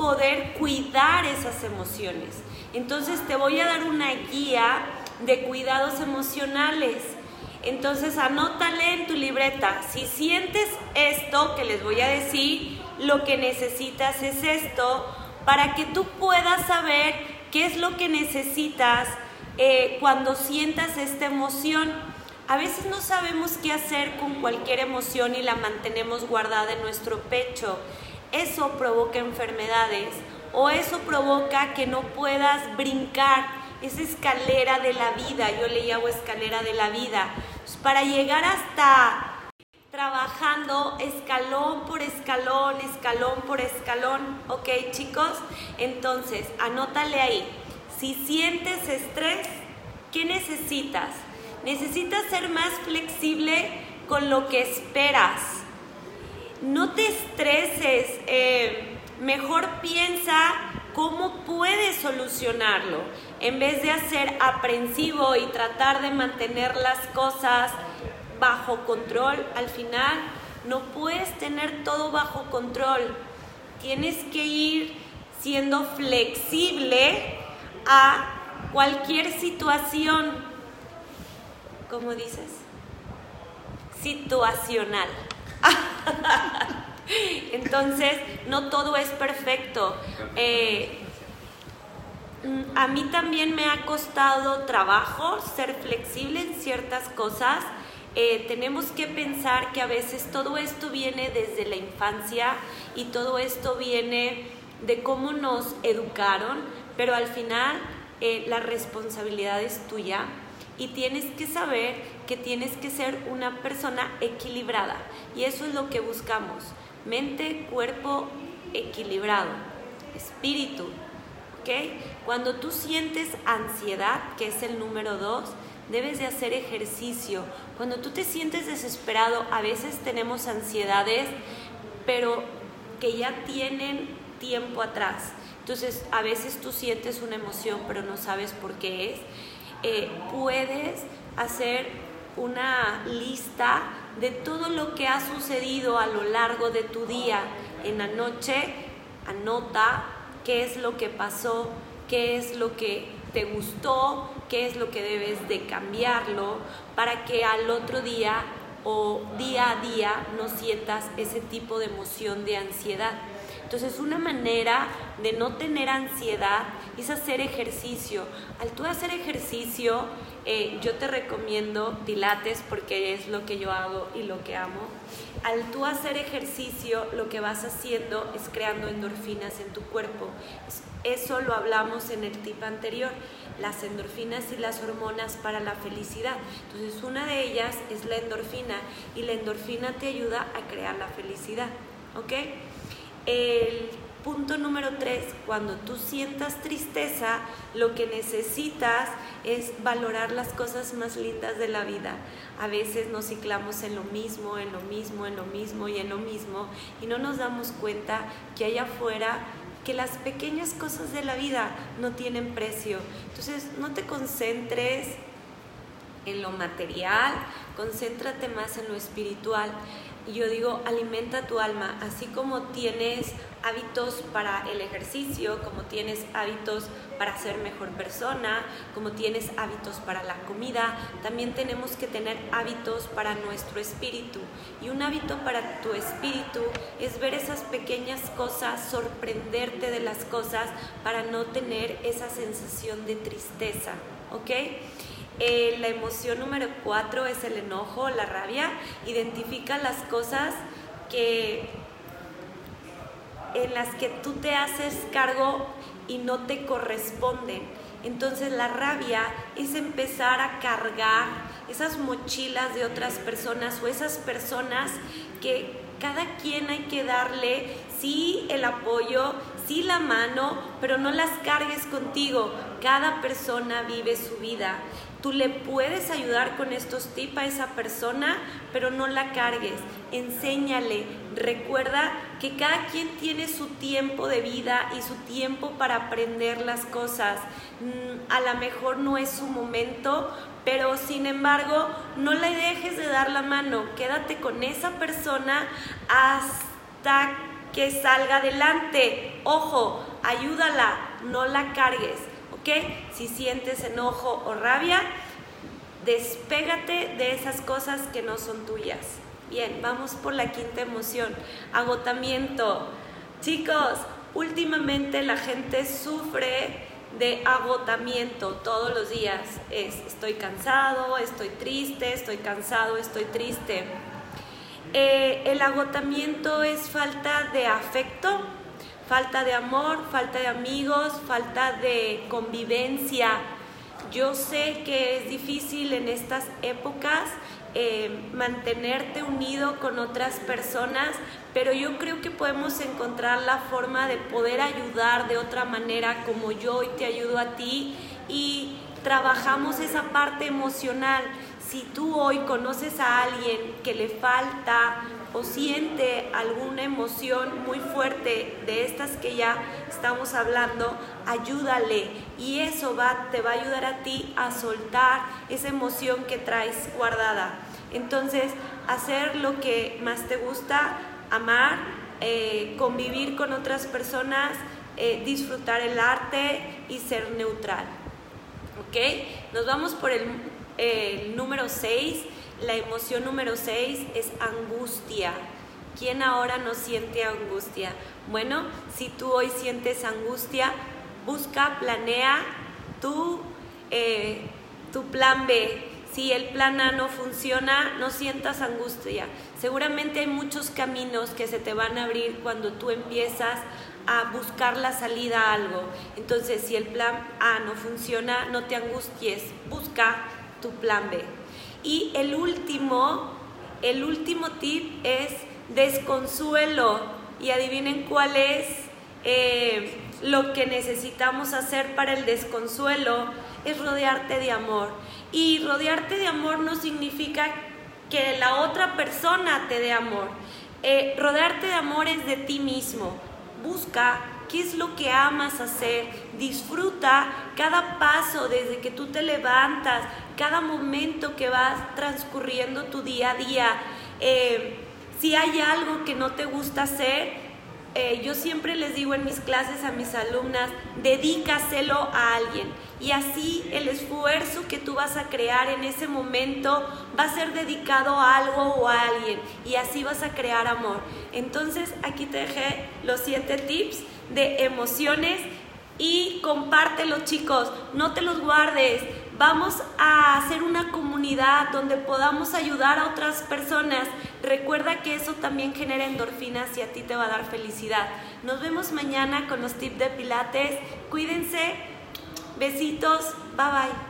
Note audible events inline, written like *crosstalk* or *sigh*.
poder cuidar esas emociones. Entonces te voy a dar una guía de cuidados emocionales. Entonces anótale en tu libreta, si sientes esto que les voy a decir, lo que necesitas es esto, para que tú puedas saber qué es lo que necesitas eh, cuando sientas esta emoción. A veces no sabemos qué hacer con cualquier emoción y la mantenemos guardada en nuestro pecho. Eso provoca enfermedades o eso provoca que no puedas brincar esa escalera de la vida. Yo le llamo escalera de la vida. Pues, para llegar hasta trabajando escalón por escalón, escalón por escalón. ¿Ok, chicos? Entonces, anótale ahí. Si sientes estrés, ¿qué necesitas? Necesitas ser más flexible con lo que esperas. No te estreses. Eh, mejor piensa cómo puedes solucionarlo. En vez de hacer aprensivo y tratar de mantener las cosas bajo control, al final no puedes tener todo bajo control. Tienes que ir siendo flexible a cualquier situación. ¿Cómo dices? Situacional. *laughs* Entonces, no todo es perfecto. Eh, a mí también me ha costado trabajo ser flexible en ciertas cosas eh, tenemos que pensar que a veces todo esto viene desde la infancia y todo esto viene de cómo nos educaron, pero al final eh, la responsabilidad es tuya y tienes que saber que tienes que ser una persona equilibrada y eso es lo que buscamos, mente, cuerpo equilibrado, espíritu, ¿ok? Cuando tú sientes ansiedad, que es el número dos, debes de hacer ejercicio. Cuando tú te sientes desesperado, a veces tenemos ansiedades, pero que ya tienen tiempo atrás. Entonces, a veces tú sientes una emoción, pero no sabes por qué es. Eh, puedes hacer una lista de todo lo que ha sucedido a lo largo de tu día. En la noche, anota qué es lo que pasó, qué es lo que te gustó, qué es lo que debes de cambiarlo para que al otro día o día a día no sientas ese tipo de emoción de ansiedad. Entonces una manera de no tener ansiedad es hacer ejercicio. Al tú hacer ejercicio, eh, yo te recomiendo pilates porque es lo que yo hago y lo que amo. Al tú hacer ejercicio, lo que vas haciendo es creando endorfinas en tu cuerpo. Eso lo hablamos en el tip anterior, las endorfinas y las hormonas para la felicidad. Entonces una de ellas es la endorfina y la endorfina te ayuda a crear la felicidad. ¿Ok? El punto número tres, cuando tú sientas tristeza, lo que necesitas es valorar las cosas más lindas de la vida. A veces nos ciclamos en lo mismo, en lo mismo, en lo mismo y en lo mismo y no nos damos cuenta que allá afuera que las pequeñas cosas de la vida no tienen precio. Entonces, no te concentres en lo material, concéntrate más en lo espiritual. Y yo digo, alimenta tu alma, así como tienes hábitos para el ejercicio, como tienes hábitos para ser mejor persona, como tienes hábitos para la comida, también tenemos que tener hábitos para nuestro espíritu. Y un hábito para tu espíritu es ver esas pequeñas cosas, sorprenderte de las cosas para no tener esa sensación de tristeza, ¿ok? Eh, la emoción número cuatro es el enojo, la rabia. Identifica las cosas que en las que tú te haces cargo y no te corresponden. Entonces la rabia es empezar a cargar esas mochilas de otras personas o esas personas que cada quien hay que darle sí el apoyo, sí la mano, pero no las cargues contigo. Cada persona vive su vida. Tú le puedes ayudar con estos tips a esa persona, pero no la cargues. Enséñale. Recuerda que cada quien tiene su tiempo de vida y su tiempo para aprender las cosas. Mm, a lo mejor no es su momento, pero sin embargo, no le dejes de dar la mano. Quédate con esa persona hasta que salga adelante. Ojo, ayúdala, no la cargues, ¿ok? Si sientes enojo o rabia, despégate de esas cosas que no son tuyas. Bien, vamos por la quinta emoción, agotamiento. Chicos, últimamente la gente sufre de agotamiento todos los días. Es, estoy cansado, estoy triste, estoy cansado, estoy triste. Eh, el agotamiento es falta de afecto, falta de amor, falta de amigos, falta de convivencia. Yo sé que es difícil en estas épocas eh, mantenerte unido con otras personas, pero yo creo que podemos encontrar la forma de poder ayudar de otra manera como yo hoy te ayudo a ti y trabajamos esa parte emocional. Si tú hoy conoces a alguien que le falta o siente alguna emoción muy fuerte de estas que ya estamos hablando, ayúdale y eso va, te va a ayudar a ti a soltar esa emoción que traes guardada. Entonces, hacer lo que más te gusta, amar, eh, convivir con otras personas, eh, disfrutar el arte y ser neutral. ¿Ok? Nos vamos por el, el número 6 la emoción número 6 es angustia. ¿Quién ahora no siente angustia? Bueno, si tú hoy sientes angustia, busca, planea tu, eh, tu plan B. Si el plan A no funciona, no sientas angustia. Seguramente hay muchos caminos que se te van a abrir cuando tú empiezas a buscar la salida a algo. Entonces, si el plan A no funciona, no te angusties, busca tu plan B. Y el último, el último tip es desconsuelo. Y adivinen cuál es eh, lo que necesitamos hacer para el desconsuelo. Es rodearte de amor. Y rodearte de amor no significa que la otra persona te dé amor. Eh, rodearte de amor es de ti mismo. Busca qué es lo que amas hacer. Disfruta cada paso desde que tú te levantas, cada momento que vas transcurriendo tu día a día. Eh, si hay algo que no te gusta hacer, eh, yo siempre les digo en mis clases a mis alumnas, dedícaselo a alguien. Y así el esfuerzo que tú vas a crear en ese momento va a ser dedicado a algo o a alguien. Y así vas a crear amor. Entonces aquí te dejé los siete tips de emociones y compártelo chicos, no te los guardes. Vamos a hacer una comunidad donde podamos ayudar a otras personas. Recuerda que eso también genera endorfinas y a ti te va a dar felicidad. Nos vemos mañana con los tips de Pilates. Cuídense. Besitos. Bye bye.